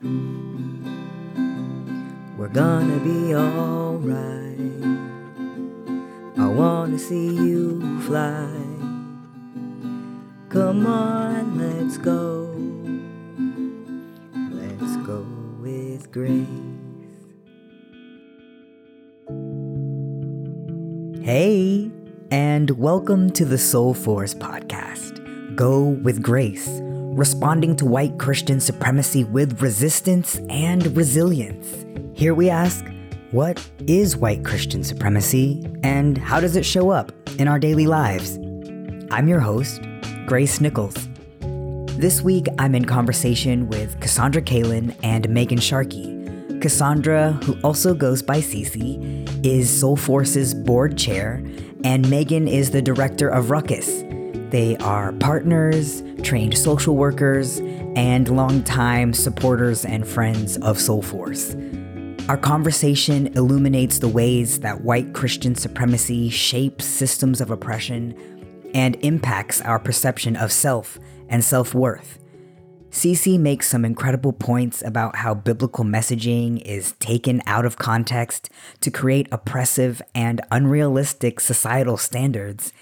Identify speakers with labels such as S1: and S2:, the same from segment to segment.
S1: We're gonna be alright. I wanna see you fly. Come on, let's go. Let's go with grace. Hey, and welcome to the Soulforce podcast. Go with grace, responding to white Christian supremacy with resistance and resilience. Here we ask, what is white Christian supremacy and how does it show up in our daily lives? I'm your host, Grace Nichols. This week, I'm in conversation with Cassandra Calin and Megan Sharkey. Cassandra, who also goes by CC, is Soulforce's board chair, and Megan is the director of Ruckus. They are partners, trained social workers, and longtime supporters and friends of Soulforce. Our conversation illuminates the ways that white Christian supremacy shapes systems of oppression and impacts our perception of self and self worth. CC makes some incredible points about how biblical messaging is taken out of context to create oppressive and unrealistic societal standards,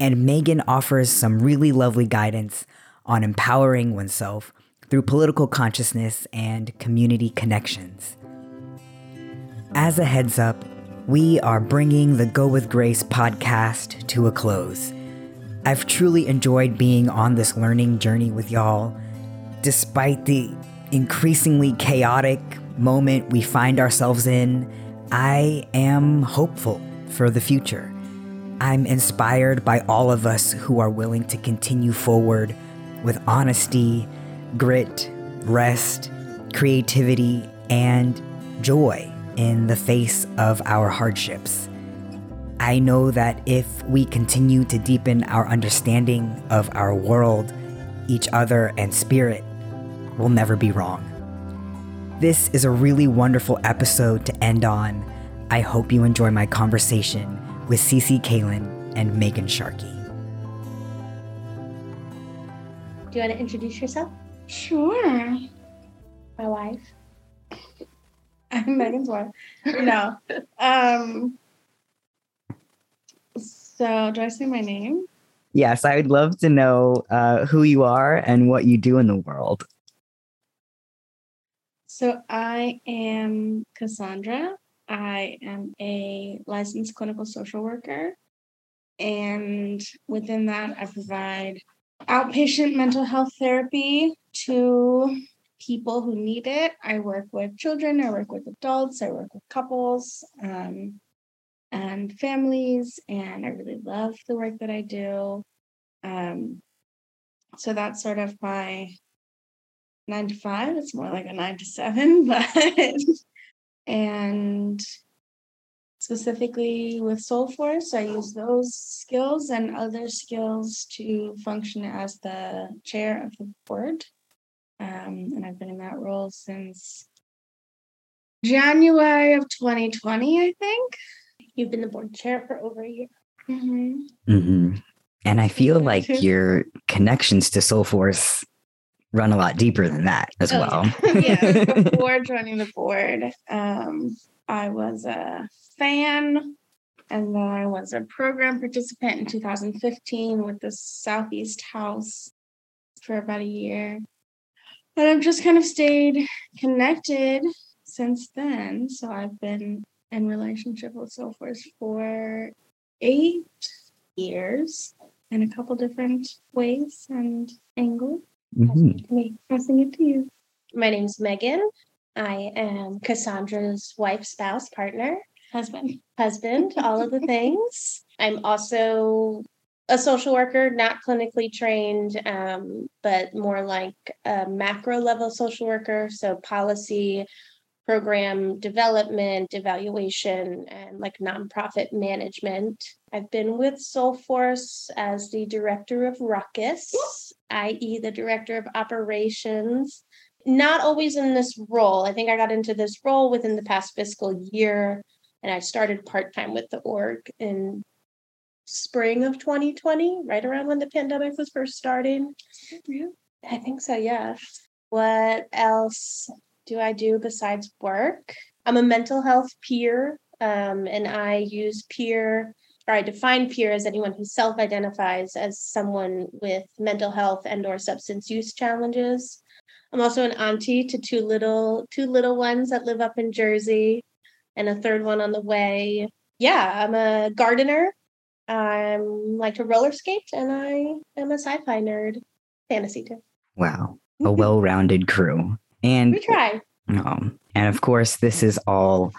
S1: and Megan offers some really lovely guidance on empowering oneself through political consciousness and community connections. As a heads up, we are bringing the Go with Grace podcast to a close. I've truly enjoyed being on this learning journey with y'all. Despite the increasingly chaotic moment we find ourselves in, I am hopeful for the future. I'm inspired by all of us who are willing to continue forward with honesty, grit, rest, creativity, and joy in the face of our hardships. I know that if we continue to deepen our understanding of our world, each other, and spirit, we'll never be wrong. This is a really wonderful episode to end on. I hope you enjoy my conversation with CC Calin and Megan Sharkey.
S2: Do you want to introduce yourself?
S3: Sure.
S2: My wife.
S3: I'm Megan's wife. No. Um. So, do I say my name?
S1: Yes, I would love to know uh, who you are and what you do in the world.
S3: So, I am Cassandra. I am a licensed clinical social worker. And within that, I provide outpatient mental health therapy to people who need it. I work with children, I work with adults, I work with couples um, and families, and I really love the work that I do. Um, so that's sort of my nine to five. It's more like a nine to seven, but and specifically with Soulforce, I use those skills and other skills to function as the chair of the board um, and I've been in that role since January of 2020, I think.
S2: You've been the board chair for over a year.
S3: Mm-hmm.
S1: Mm-hmm. And I feel like your connections to Soul Force run a lot deeper than that as
S3: Oh,
S1: well.
S3: yeah, before joining the board, um, I was a fan and then I was a program participant in 2015 with the Southeast House for about a year. And I've just kind of stayed connected since then. So I've been in relationship with Soulforce for eight years in a couple different ways and angles.
S1: Mhm.
S3: Me passing it to you.
S2: My name's Megan. I am Cassandra's wife, spouse, partner,
S3: Husband.
S2: husband, all of the things. I'm also a social worker, not clinically trained, um, but more like a macro level social worker. So policy, program development, evaluation, and like nonprofit management. I've been with Soulforce as the director of Ruckus, i.e., the director of operations. Not always in this role. I think I got into this role within the past fiscal year, and I started part time with the org in spring of 2020, right around when the pandemic was first starting. I think so, yeah. What else? do I do besides work? I'm a mental health peer, um, and I use peer or I define peer as anyone who self-identifies as someone with mental health and or substance use challenges. I'm also an auntie to two little two little ones that live up in Jersey and a third one on the way. Yeah, I'm a gardener. I like to roller skate and I am a sci-fi nerd. Fantasy too.
S1: Wow. A well-rounded crew. And
S2: we try.
S1: Um, and of course, this is all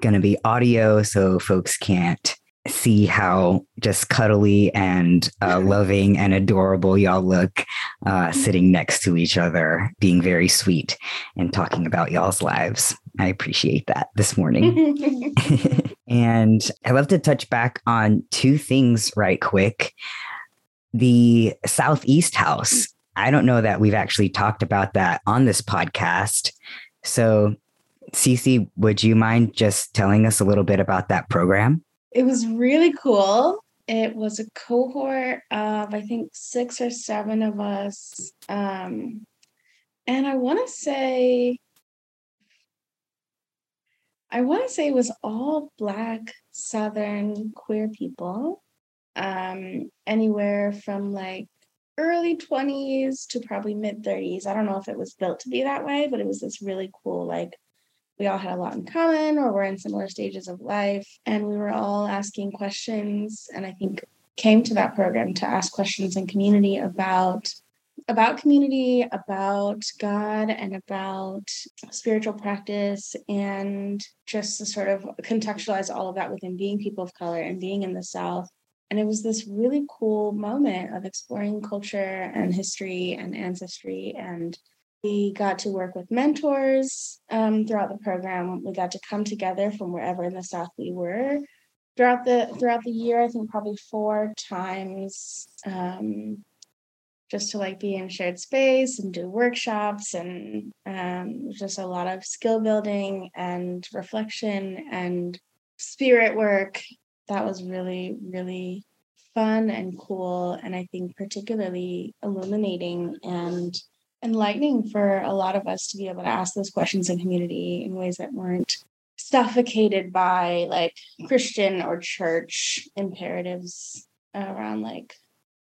S1: going to be audio, so folks can't see how just cuddly and uh, loving and adorable y'all look uh, sitting next to each other, being very sweet and talking about y'all's lives. I appreciate that this morning. and I love to touch back on two things right quick. The Southeast House. I don't know that we've actually talked about that on this podcast. So, CC, would you mind just telling us a little bit about that program?
S3: It was really cool. It was a cohort of, I think, six or seven of us. Um, and I want to say, I want to say it was all Black Southern queer people, um, anywhere from like early 20s to probably mid 30s. I don't know if it was built to be that way, but it was this really cool, like, we all had a lot in common or we're in similar stages of life. And we were all asking questions. And I think came to that program to ask questions in community about about community about god and about spiritual practice and just to sort of contextualize all of that within being people of color and being in the south and it was this really cool moment of exploring culture and history and ancestry and we got to work with mentors um, throughout the program. We got to come together from wherever in the South we were throughout the throughout the year. I think probably four times, um, just to like be in shared space and do workshops and um, just a lot of skill building and reflection and spirit work. That was really really fun and cool, and I think particularly illuminating and enlightening for a lot of us to be able to ask those questions in community in ways that weren't suffocated by like Christian or church imperatives around like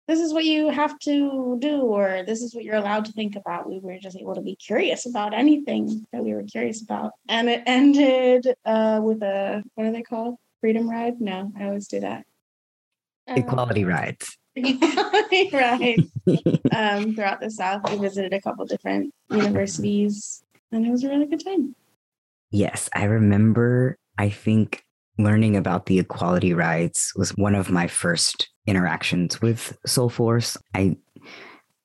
S3: this is what you have to do or this is what you're allowed to think about. We were just able to be curious about anything that we were curious about. And it ended uh, with a what are they called? Freedom ride? No i always do that.
S1: Equality um, rides
S3: right. um, throughout the South, we visited a couple different universities, and it was a really good time.
S1: Yes, I remember. I think learning about the equality rides was one of my first interactions with Soulforce. I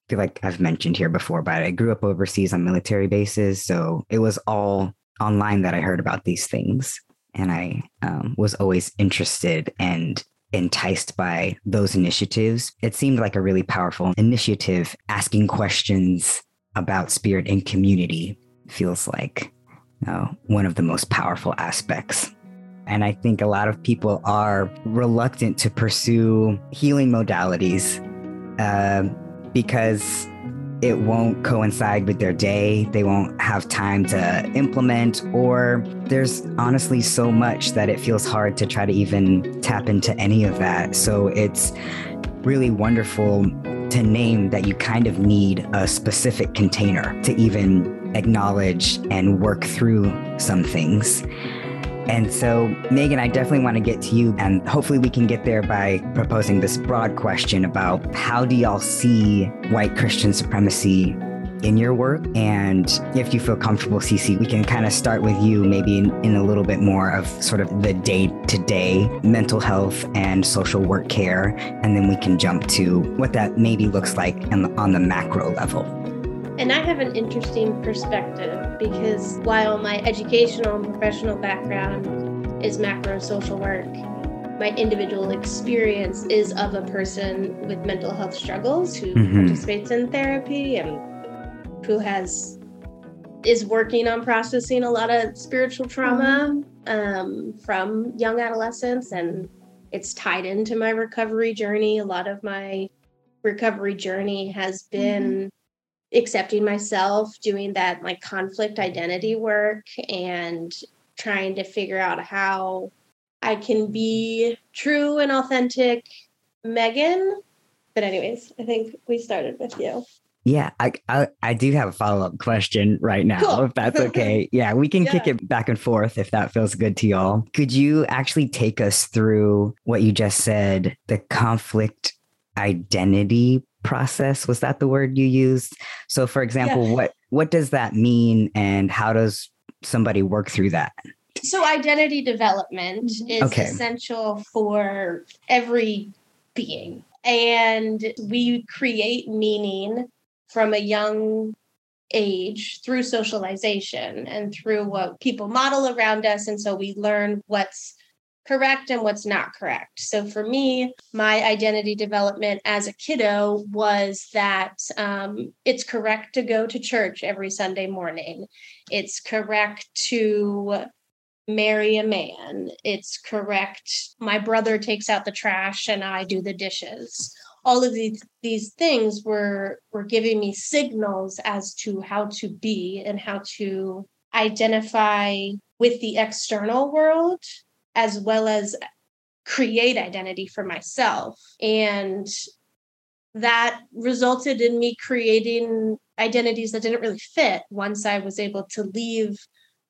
S1: feel like I've mentioned here before, but I grew up overseas on military bases, so it was all online that I heard about these things, and I um, was always interested and enticed by those initiatives. It seemed like a really powerful initiative. Asking questions about spirit and community feels like uh, one of the most powerful aspects. And I think a lot of people are reluctant to pursue healing modalities uh, because it won't coincide with their day. They won't have time to implement, or there's honestly so much that it feels hard to try to even tap into any of that. So it's really wonderful to name that you kind of need a specific container to even acknowledge and work through some things. And so, Megan, I definitely want to get to you, and hopefully, we can get there by proposing this broad question about how do y'all see white Christian supremacy in your work? And if you feel comfortable, CC, we can kind of start with you, maybe in, in a little bit more of sort of the day to day mental health and social work care. And then we can jump to what that maybe looks like the, on the macro level.
S2: And I have an interesting perspective because while my educational and professional background is macro social work, my individual experience is of a person with mental health struggles who mm-hmm. participates in therapy and who has is working on processing a lot of spiritual trauma um, from young adolescence and it's tied into my recovery journey. A lot of my recovery journey has been mm-hmm accepting myself, doing that like conflict identity work, and trying to figure out how I can be true and authentic Megan. But, anyways, I think we started with you.
S1: Yeah, I, I, I do have a follow up question right now, cool. if that's okay. Yeah, we can yeah. kick it back and forth if that feels good to y'all. Could you actually take us through what you just said, the conflict identity process? Was that the word you used? So, for example, yeah. what what does that mean, and how does somebody work through that?
S2: So, identity development is okay. essential for every being, and we create meaning from a young age through socialization and through what people model around us. And so we learn what's correct and what's not correct. So for me, my identity development as a kiddo was that um, it's correct to go to church every Sunday morning. It's correct to marry a man. It's correct. My brother takes out the trash and I do the dishes all of these these things were were giving me signals as to how to be and how to identify with the external world as well as create identity for myself and that resulted in me creating identities that didn't really fit once i was able to leave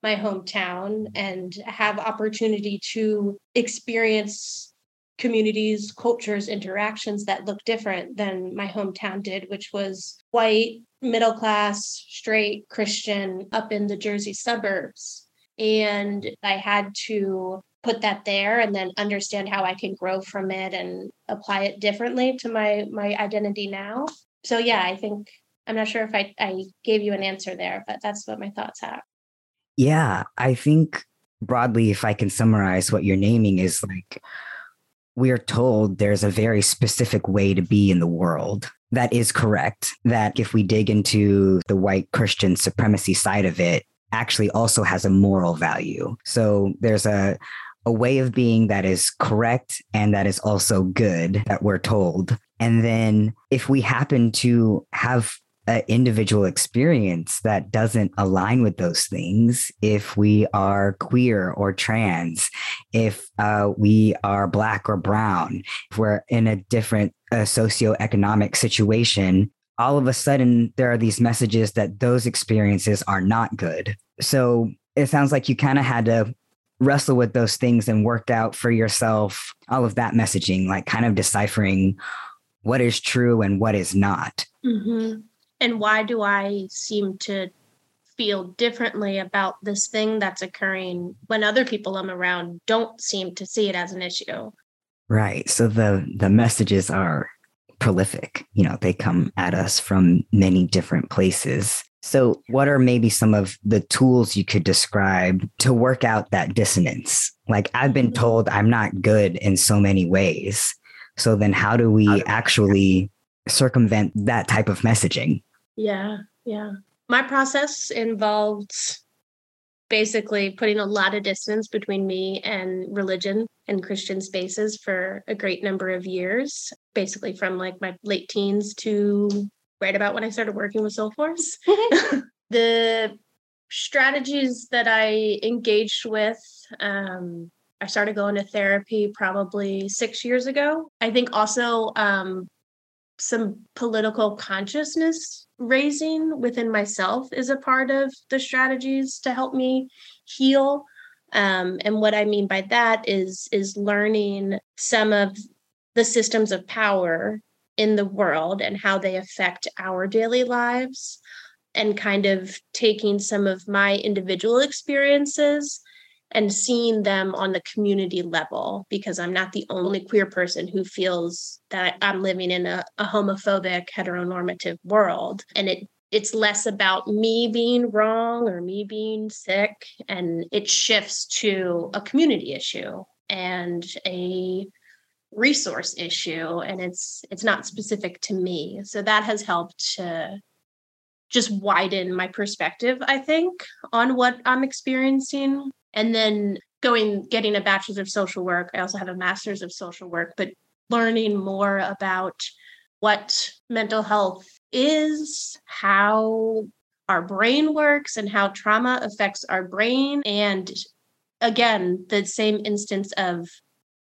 S2: my hometown and have opportunity to experience communities, cultures, interactions that look different than my hometown did, which was white, middle class, straight, Christian up in the Jersey suburbs. And I had to put that there and then understand how I can grow from it and apply it differently to my my identity now. So yeah, I think I'm not sure if I, I gave you an answer there, but that's what my thoughts are.
S1: Yeah, I think broadly, if I can summarize what you're naming is like we're told there's a very specific way to be in the world. That is correct. That if we dig into the white Christian supremacy side of it, actually also has a moral value. So there's a a way of being that is correct and that is also good that we're told. And then if we happen to have an individual experience that doesn't align with those things if we are queer or trans if uh, we are black or brown if we're in a different uh, socioeconomic situation all of a sudden there are these messages that those experiences are not good so it sounds like you kind of had to wrestle with those things and work out for yourself all of that messaging like kind of deciphering what is true and what is not
S2: mm-hmm and why do I seem to feel differently about this thing that's occurring when other people I'm around don't seem to see it as an issue?
S1: Right. So the the messages are prolific. You know, they come at us from many different places. So, what are maybe some of the tools you could describe to work out that dissonance? Like, I've been mm-hmm. told I'm not good in so many ways. So, then how do we actually circumvent that type of messaging?
S2: Yeah, yeah. My process involved basically putting a lot of distance between me and religion and Christian spaces for a great number of years, basically from like my late teens to right about when I started working with Soulforce. the strategies that I engaged with, um, I started going to therapy probably six years ago. I think also um, some political consciousness raising within myself is a part of the strategies to help me heal um, and what i mean by that is is learning some of the systems of power in the world and how they affect our daily lives and kind of taking some of my individual experiences and seeing them on the community level because I'm not the only queer person who feels that I'm living in a, a homophobic heteronormative world. And it it's less about me being wrong or me being sick and it shifts to a community issue and a resource issue and it's it's not specific to me so that has helped to just widen my perspective i think on what i'm experiencing and then going getting a bachelor's of social work i also have a master's of social work but learning more about what mental health is how our brain works and how trauma affects our brain. And again, the same instance of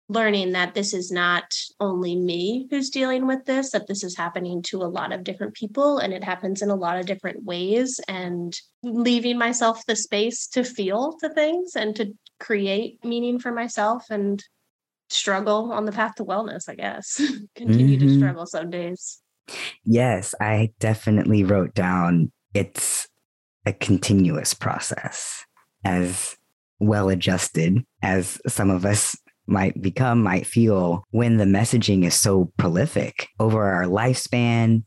S2: learning that this is not only me who's dealing with this, that this is happening to a lot of different people and it happens in a lot of different ways, and leaving myself the space to feel the things and to create meaning for myself and struggle on the path to wellness, I guess. Continue mm-hmm. to struggle some days.
S1: Yes, I definitely wrote down it's a continuous process as well adjusted as some of us might become, might feel when the messaging is so prolific over our lifespan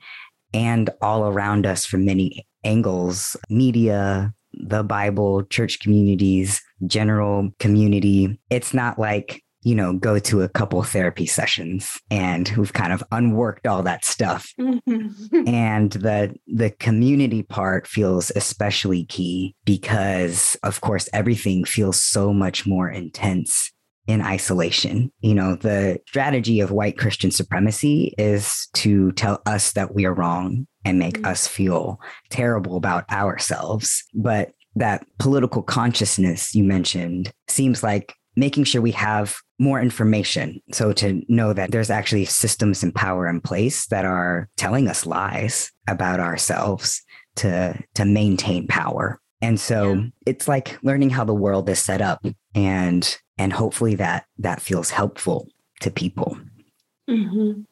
S1: and all around us from many angles media, the Bible, church communities, general community. It's not like you know, go to a couple therapy sessions and we've kind of unworked all that stuff. Mm-hmm. and the the community part feels especially key because of course everything feels so much more intense in isolation. You know, the strategy of white Christian supremacy is to tell us that we are wrong and make mm-hmm. us feel terrible about ourselves. But that political consciousness you mentioned seems like making sure we have more information. So to know that there's actually systems and power in place that are telling us lies about ourselves to to maintain power. And so yeah. it's like learning how the world is set up and and hopefully that that feels helpful to people. Mm-hmm.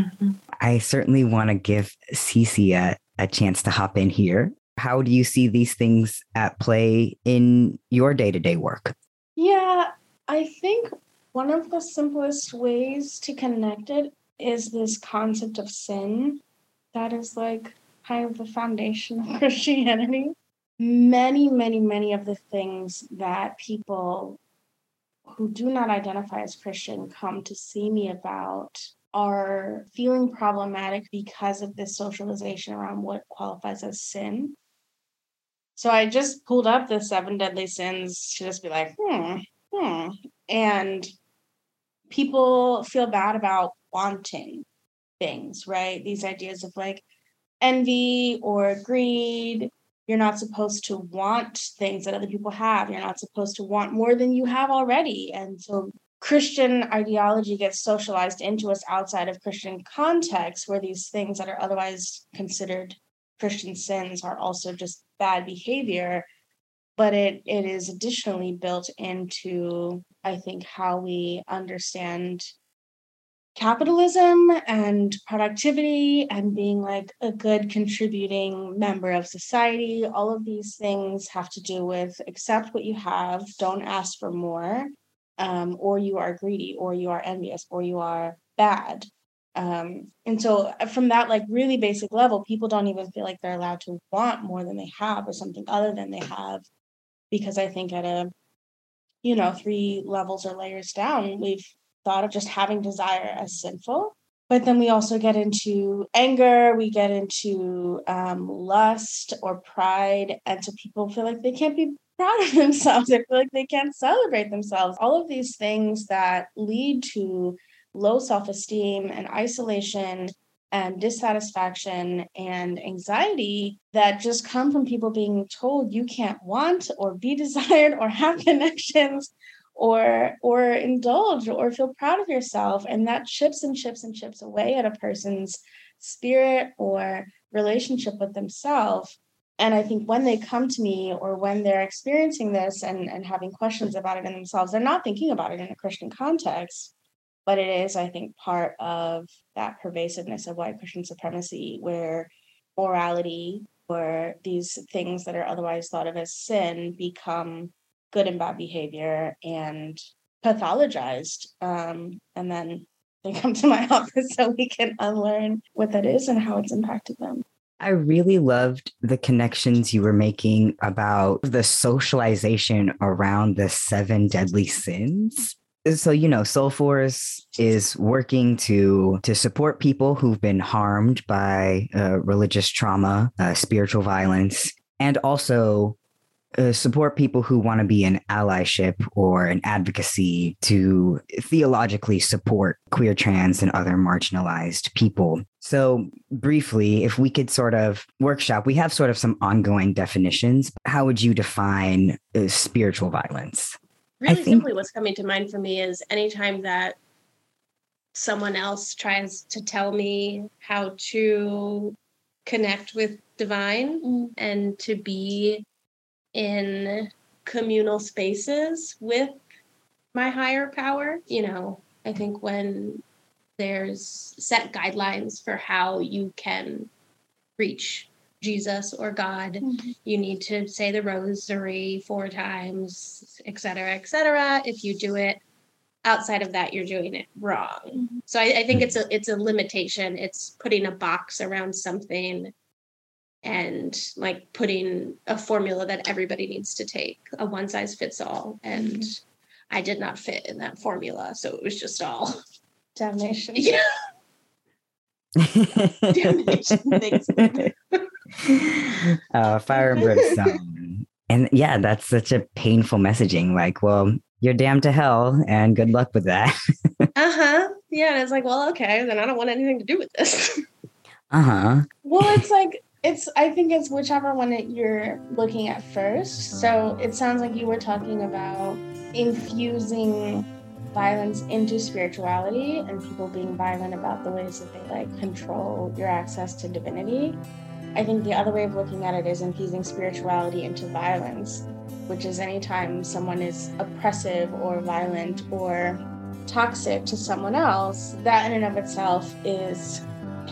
S1: Mm-hmm. I certainly want to give CC a, a chance to hop in here. How do you see these things at play in your day to day work?
S3: Yeah, I think one of the simplest ways to connect it is this concept of sin that is like kind of the foundation of Christianity. Many, many, many of the things that people who do not identify as Christian come to see me about are feeling problematic because of this socialization around what qualifies as sin. So I just pulled up the seven deadly sins to just be like, hmm, hmm. And people feel bad about wanting things, right? These ideas of like envy or greed. You're not supposed to want things that other people have. You're not supposed to want more than you have already. And so Christian ideology gets socialized into us outside of Christian context, where these things that are otherwise considered Christian sins are also just bad behavior but it it is additionally built into i think how we understand capitalism and productivity and being like a good contributing member of society all of these things have to do with accept what you have don't ask for more um, or you are greedy or you are envious or you are bad. Um, and so uh, from that like really basic level people don't even feel like they're allowed to want more than they have or something other than they have because I think at a, you know, three levels or layers down, we've thought of just having desire as sinful. But then we also get into anger, we get into um, lust or pride. And so people feel like they can't be proud of themselves. They feel like they can't celebrate themselves. All of these things that lead to low self esteem and isolation and dissatisfaction and anxiety that just come from people being told you can't want or be desired or have connections or or indulge or feel proud of yourself and that chips and chips and chips away at a person's spirit or relationship with themselves. And i think when they come to me or when they're experiencing this and, and having questions about it in themselves they're not thinking about it in a christian context but it is, I think, part of that pervasiveness of white Christian supremacy where morality or these things that are otherwise thought of as sin become good and bad behavior and pathologized. Um, and then they come to my office so we can unlearn what that is and how it's impacted them.
S1: I really loved the connections you were making about the socialization around the seven deadly sins so you know soulforce is working to to support people who've been harmed by uh, religious trauma uh, spiritual violence and also uh, support people who want to be an allyship or an advocacy to theologically support queer, trans, and other marginalized people. So, briefly, if we could sort of workshop, we have sort of some ongoing definitions. How would you define uh, spiritual violence?
S2: Really think- simply, what's coming to mind for me is anytime that someone else tries to tell me how to connect with divine mm. and to be in communal spaces with my higher power. You know, I think when there's set guidelines for how you can reach Jesus or God, mm-hmm. you need to say the rosary four times, et cetera, et cetera. If you do it outside of that, you're doing it wrong. Mm-hmm. So I, I think it's a it's a limitation. It's putting a box around something and like putting a formula that everybody needs to take, a one size fits all. And mm-hmm. I did not fit in that formula. So it was just all
S3: damnation.
S2: Yeah. damnation.
S1: uh, fire and brimstone. And yeah, that's such a painful messaging. Like, well, you're damned to hell and good luck with that.
S2: uh-huh. Yeah. And it's like, well, okay, then I don't want anything to do with this.
S1: uh-huh.
S3: Well, it's like it's I think it's whichever one that you're looking at first. So it sounds like you were talking about infusing violence into spirituality and people being violent about the ways that they like control your access to divinity. I think the other way of looking at it is infusing spirituality into violence, which is anytime someone is oppressive or violent or toxic to someone else, that in and of itself is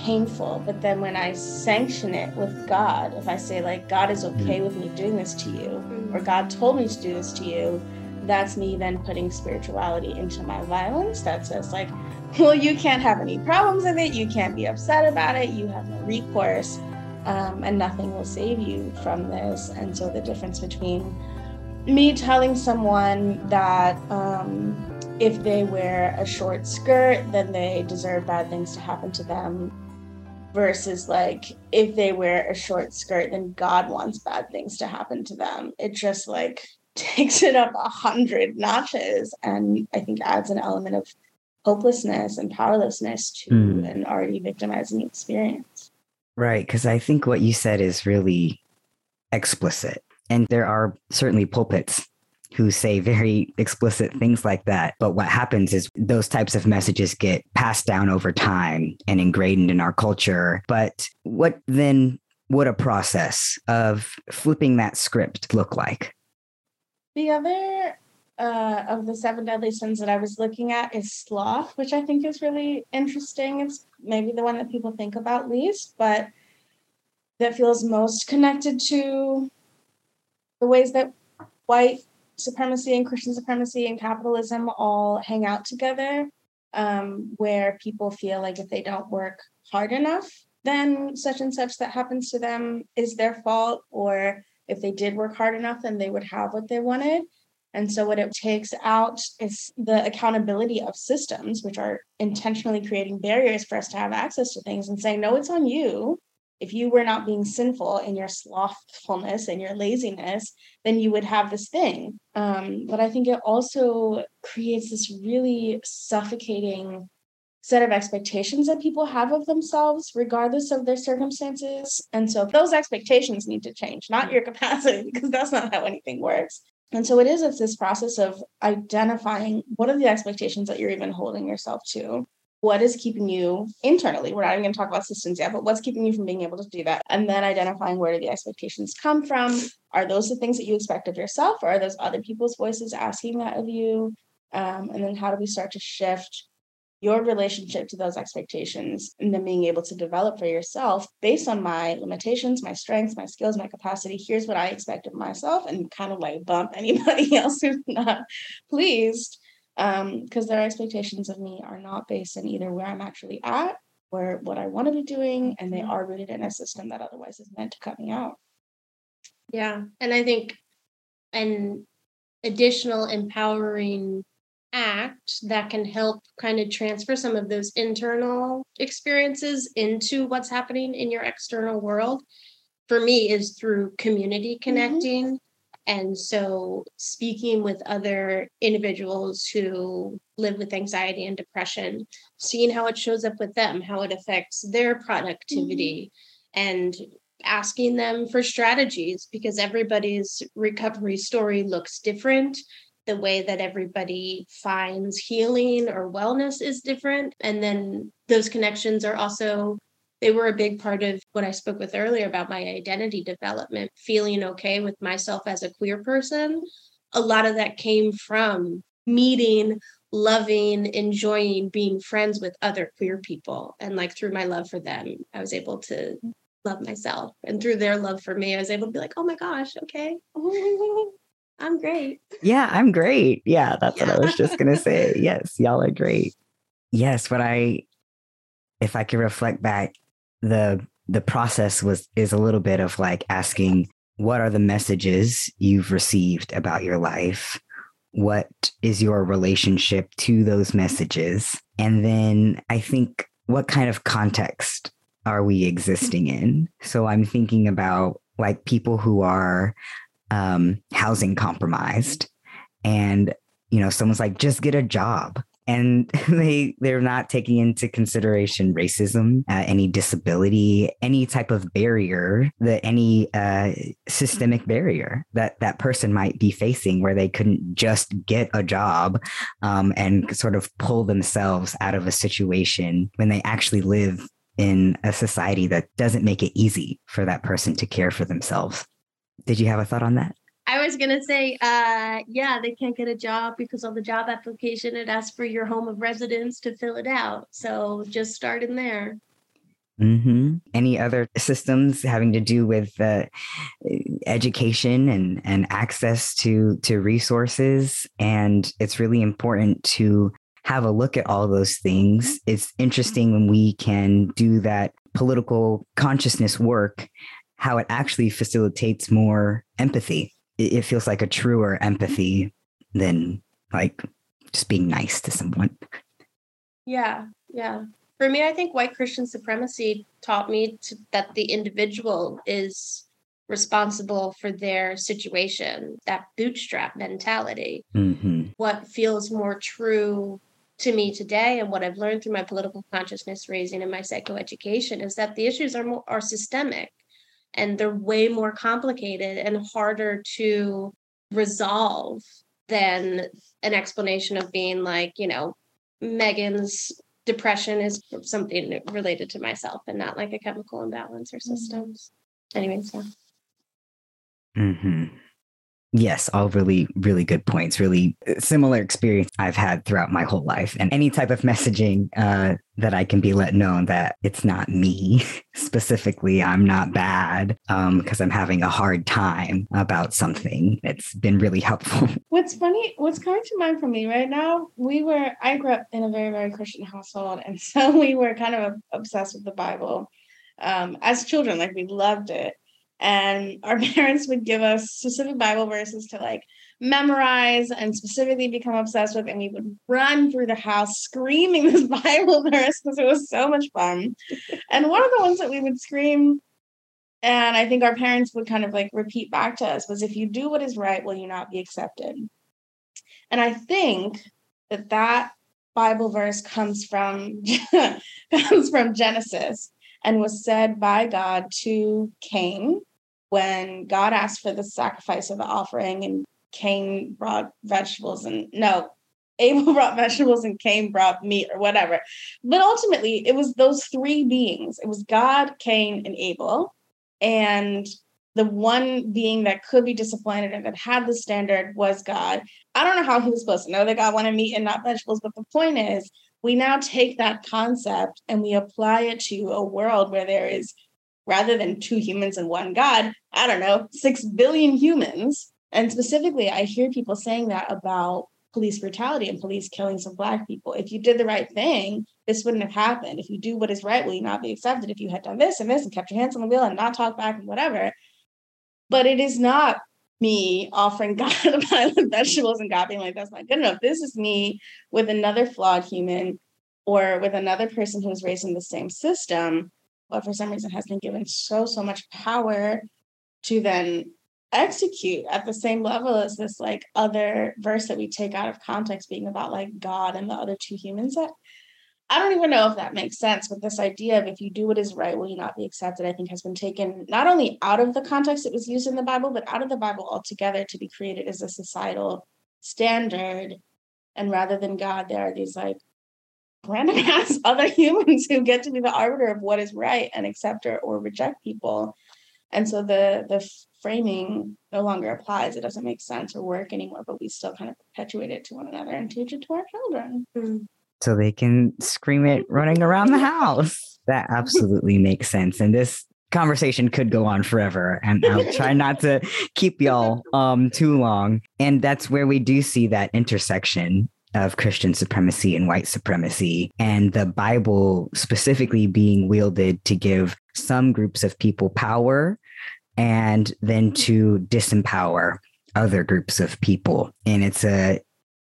S3: painful. But then when I sanction it with God, if I say, like, God is okay mm. with me doing this to you, or God told me to do this to you, that's me then putting spirituality into my violence that says, like, well, you can't have any problems with it, you can't be upset about it, you have no recourse, um, and nothing will save you from this. And so the difference between me telling someone that um, if they wear a short skirt, then they deserve bad things to happen to them versus like if they wear a short skirt then god wants bad things to happen to them it just like takes it up a hundred notches and i think adds an element of hopelessness and powerlessness to mm. an already victimizing experience
S1: right because i think what you said is really explicit and there are certainly pulpits who say very explicit things like that. But what happens is those types of messages get passed down over time and ingrained in our culture. But what then would a process of flipping that script look like?
S3: The other uh, of the seven deadly sins that I was looking at is sloth, which I think is really interesting. It's maybe the one that people think about least, but that feels most connected to the ways that white supremacy and Christian supremacy and capitalism all hang out together, um, where people feel like if they don't work hard enough, then such and such that happens to them is their fault, or if they did work hard enough, then they would have what they wanted. And so, what it takes out is the accountability of systems, which are intentionally creating barriers for us to have access to things and saying, no, it's on you if you were not being sinful in your slothfulness and your laziness, then you would have this thing. Um, but I think it also creates this really suffocating set of expectations that people have of themselves, regardless of their circumstances. And so those expectations need to change, not your capacity, because that's not how anything works. And so it is, it's this process of identifying what are the expectations that you're even holding yourself to what is keeping you internally? We're not even going to talk about systems yet but what's keeping you from being able to do that? And then identifying where do the expectations come from? Are those the things that you expect of yourself or are those other people's voices asking that of you? Um, and then how do we start to shift your relationship to those expectations and then being able to develop for yourself based on my limitations my strengths my skills my capacity? Here's what i expect of myself and kind of like bump anybody else who's not pleased because um, their expectations of me are not based in either where I'm actually at or what I want to be doing, and they mm-hmm. are rooted in a system that otherwise is meant to cut me out.
S2: Yeah, and I think an additional empowering act that can help kind of transfer some of those internal experiences into what's happening in your external world for me is through community mm-hmm. And so, speaking with other individuals who live with anxiety and depression, seeing how it shows up with them, how it affects their productivity, mm-hmm. and asking them for strategies because everybody's recovery story looks different. The way that everybody finds healing or wellness is different. And then those connections are also they were a big part of what I spoke with earlier about my identity development, feeling okay with myself as a queer person. A lot of that came from meeting, loving, enjoying being friends with other queer people. And like through my love for them, I was able to love myself. And through their love for me, I was able to be like, oh my gosh, okay. I'm great.
S1: Yeah, I'm great. Yeah, that's yeah. what I was just going to say. Yes, y'all are great. Yes, what I, if I could reflect back the the process was is a little bit of like asking what are the messages you've received about your life? What is your relationship to those messages? And then i think what kind of context are we existing in? So i'm thinking about like people who are um, housing compromised and you know someone's like just get a job and they they're not taking into consideration racism, uh, any disability, any type of barrier that any uh, systemic barrier that that person might be facing, where they couldn't just get a job um, and sort of pull themselves out of a situation when they actually live in a society that doesn't make it easy for that person to care for themselves. Did you have a thought on that?
S2: I was gonna say, uh, yeah, they can't get a job because on the job application it asks for your home of residence to fill it out. So just start in there.
S1: Mm-hmm. Any other systems having to do with uh, education and and access to to resources, and it's really important to have a look at all those things. It's interesting when we can do that political consciousness work, how it actually facilitates more empathy it feels like a truer empathy than like just being nice to someone.
S2: Yeah, yeah. For me, I think white Christian supremacy taught me to, that the individual is responsible for their situation, that bootstrap mentality. Mm-hmm. What feels more true to me today and what I've learned through my political consciousness raising and my psychoeducation is that the issues are more are systemic and they're way more complicated and harder to resolve than an explanation of being like, you know, Megan's depression is something related to myself and not like a chemical imbalance or mm-hmm. systems. Mm-hmm. Anyways, yeah.
S1: Mm-hmm. Yes, all really, really good points. Really uh, similar experience I've had throughout my whole life. And any type of messaging uh, that I can be let known that it's not me specifically, I'm not bad because um, I'm having a hard time about something. It's been really helpful.
S3: What's funny, what's coming to mind for me right now, we were, I grew up in a very, very Christian household. And so we were kind of obsessed with the Bible um, as children. Like we loved it and our parents would give us specific bible verses to like memorize and specifically become obsessed with and we would run through the house screaming this bible verse because it was so much fun. And one of the ones that we would scream and i think our parents would kind of like repeat back to us was if you do what is right will you not be accepted? And i think that that bible verse comes from comes from genesis and was said by God to Cain when God asked for the sacrifice of the offering and Cain brought vegetables and no, Abel brought vegetables and Cain brought meat or whatever. But ultimately, it was those three beings. It was God, Cain, and Abel. And the one being that could be disappointed and that had the standard was God. I don't know how he was supposed to know that God wanted meat and not vegetables, but the point is, we now take that concept and we apply it to a world where there is rather than two humans and one god i don't know 6 billion humans. And specifically i hear people saying that about police brutality and police killing some black people. If you did the right thing this wouldn't have happened. If you do what is right will you not be accepted? If you had done this and this and kept your hands on the wheel and not talk back and whatever. But it is not me offering God a pile of vegetables and God being like, that's not good enough. This is me with another flawed human or with another person who's raised in the same system, but for some reason has been given so, so much power to then execute at the same level as this like other verse that we take out of context being about like God and the other two humans that I don't even know if that makes sense, but this idea of if you do what is right, will you not be accepted, I think has been taken not only out of the context it was used in the Bible, but out of the Bible altogether to be created as a societal standard. And rather than God, there are these like random ass other humans who get to be the arbiter of what is right and accept or, or reject people. And so the the framing no longer applies. It doesn't make sense or work anymore, but we still kind of perpetuate it to one another and teach it to our children.
S2: Mm.
S1: So they can scream it running around the house. That absolutely makes sense. And this conversation could go on forever and I'll try not to keep y'all um too long. And that's where we do see that intersection of Christian supremacy and white supremacy and the Bible specifically being wielded to give some groups of people power and then to disempower other groups of people. And it's a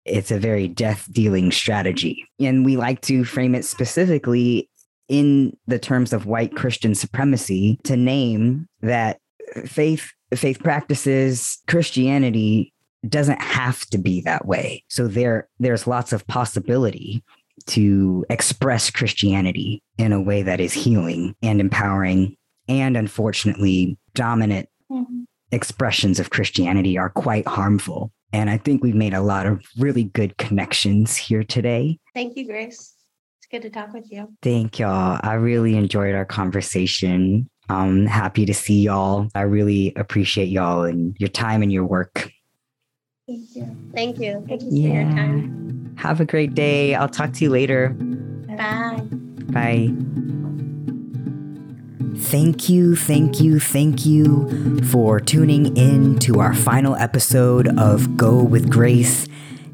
S1: it's a very death dealing strategy. And we like to frame it specifically in the terms of white Christian supremacy to name that faith faith practices Christianity doesn't have to be that way. So there there's lots of possibility to express Christianity in a way that is healing and empowering and unfortunately dominant
S3: Mm-hmm.
S1: expressions of Christianity are quite harmful. And I think we've made a lot of really good connections here today.
S2: Thank you, Grace. It's good to talk with you.
S1: Thank y'all. I really enjoyed our conversation. I'm happy to see y'all. I really appreciate y'all and your time and your work.
S3: Thank you.
S2: Thank you. Thank you for your time.
S1: Have a great day. I'll talk to you later.
S2: Bye.
S1: Bye. Thank you, thank you, thank you for tuning in to our final episode of Go with Grace.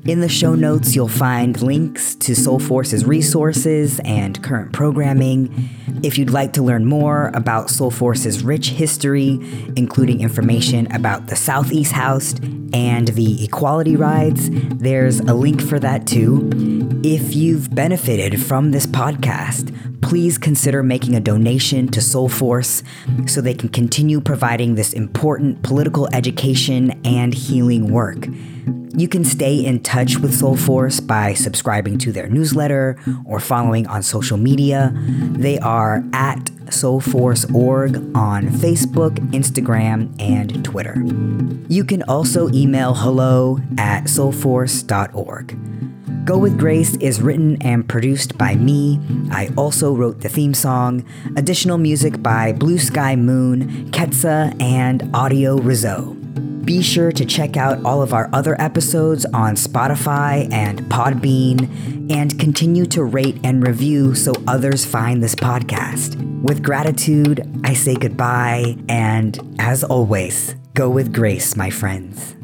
S1: In the show notes, you'll find links to Soulforce's resources and current programming. If you'd like to learn more about Soulforce's rich history, including information about the Southeast House and the Equality Rides, there's a link for that too. If you've benefited from this podcast, please consider making a donation to Soulforce so they can continue providing this important political education and healing work. You can stay in touch with Soulforce by subscribing to their newsletter or following on social media. They are at soulforce.org on Facebook, Instagram, and Twitter. You can also email hello at soulforce.org. Go with Grace is written and produced by me. I also wrote the theme song. Additional music by Blue Sky Moon, Ketsa, and Audio Rizzo. Be sure to check out all of our other episodes on Spotify and Podbean, and continue to rate and review so others find this podcast. With gratitude, I say goodbye, and as always, go with grace, my friends.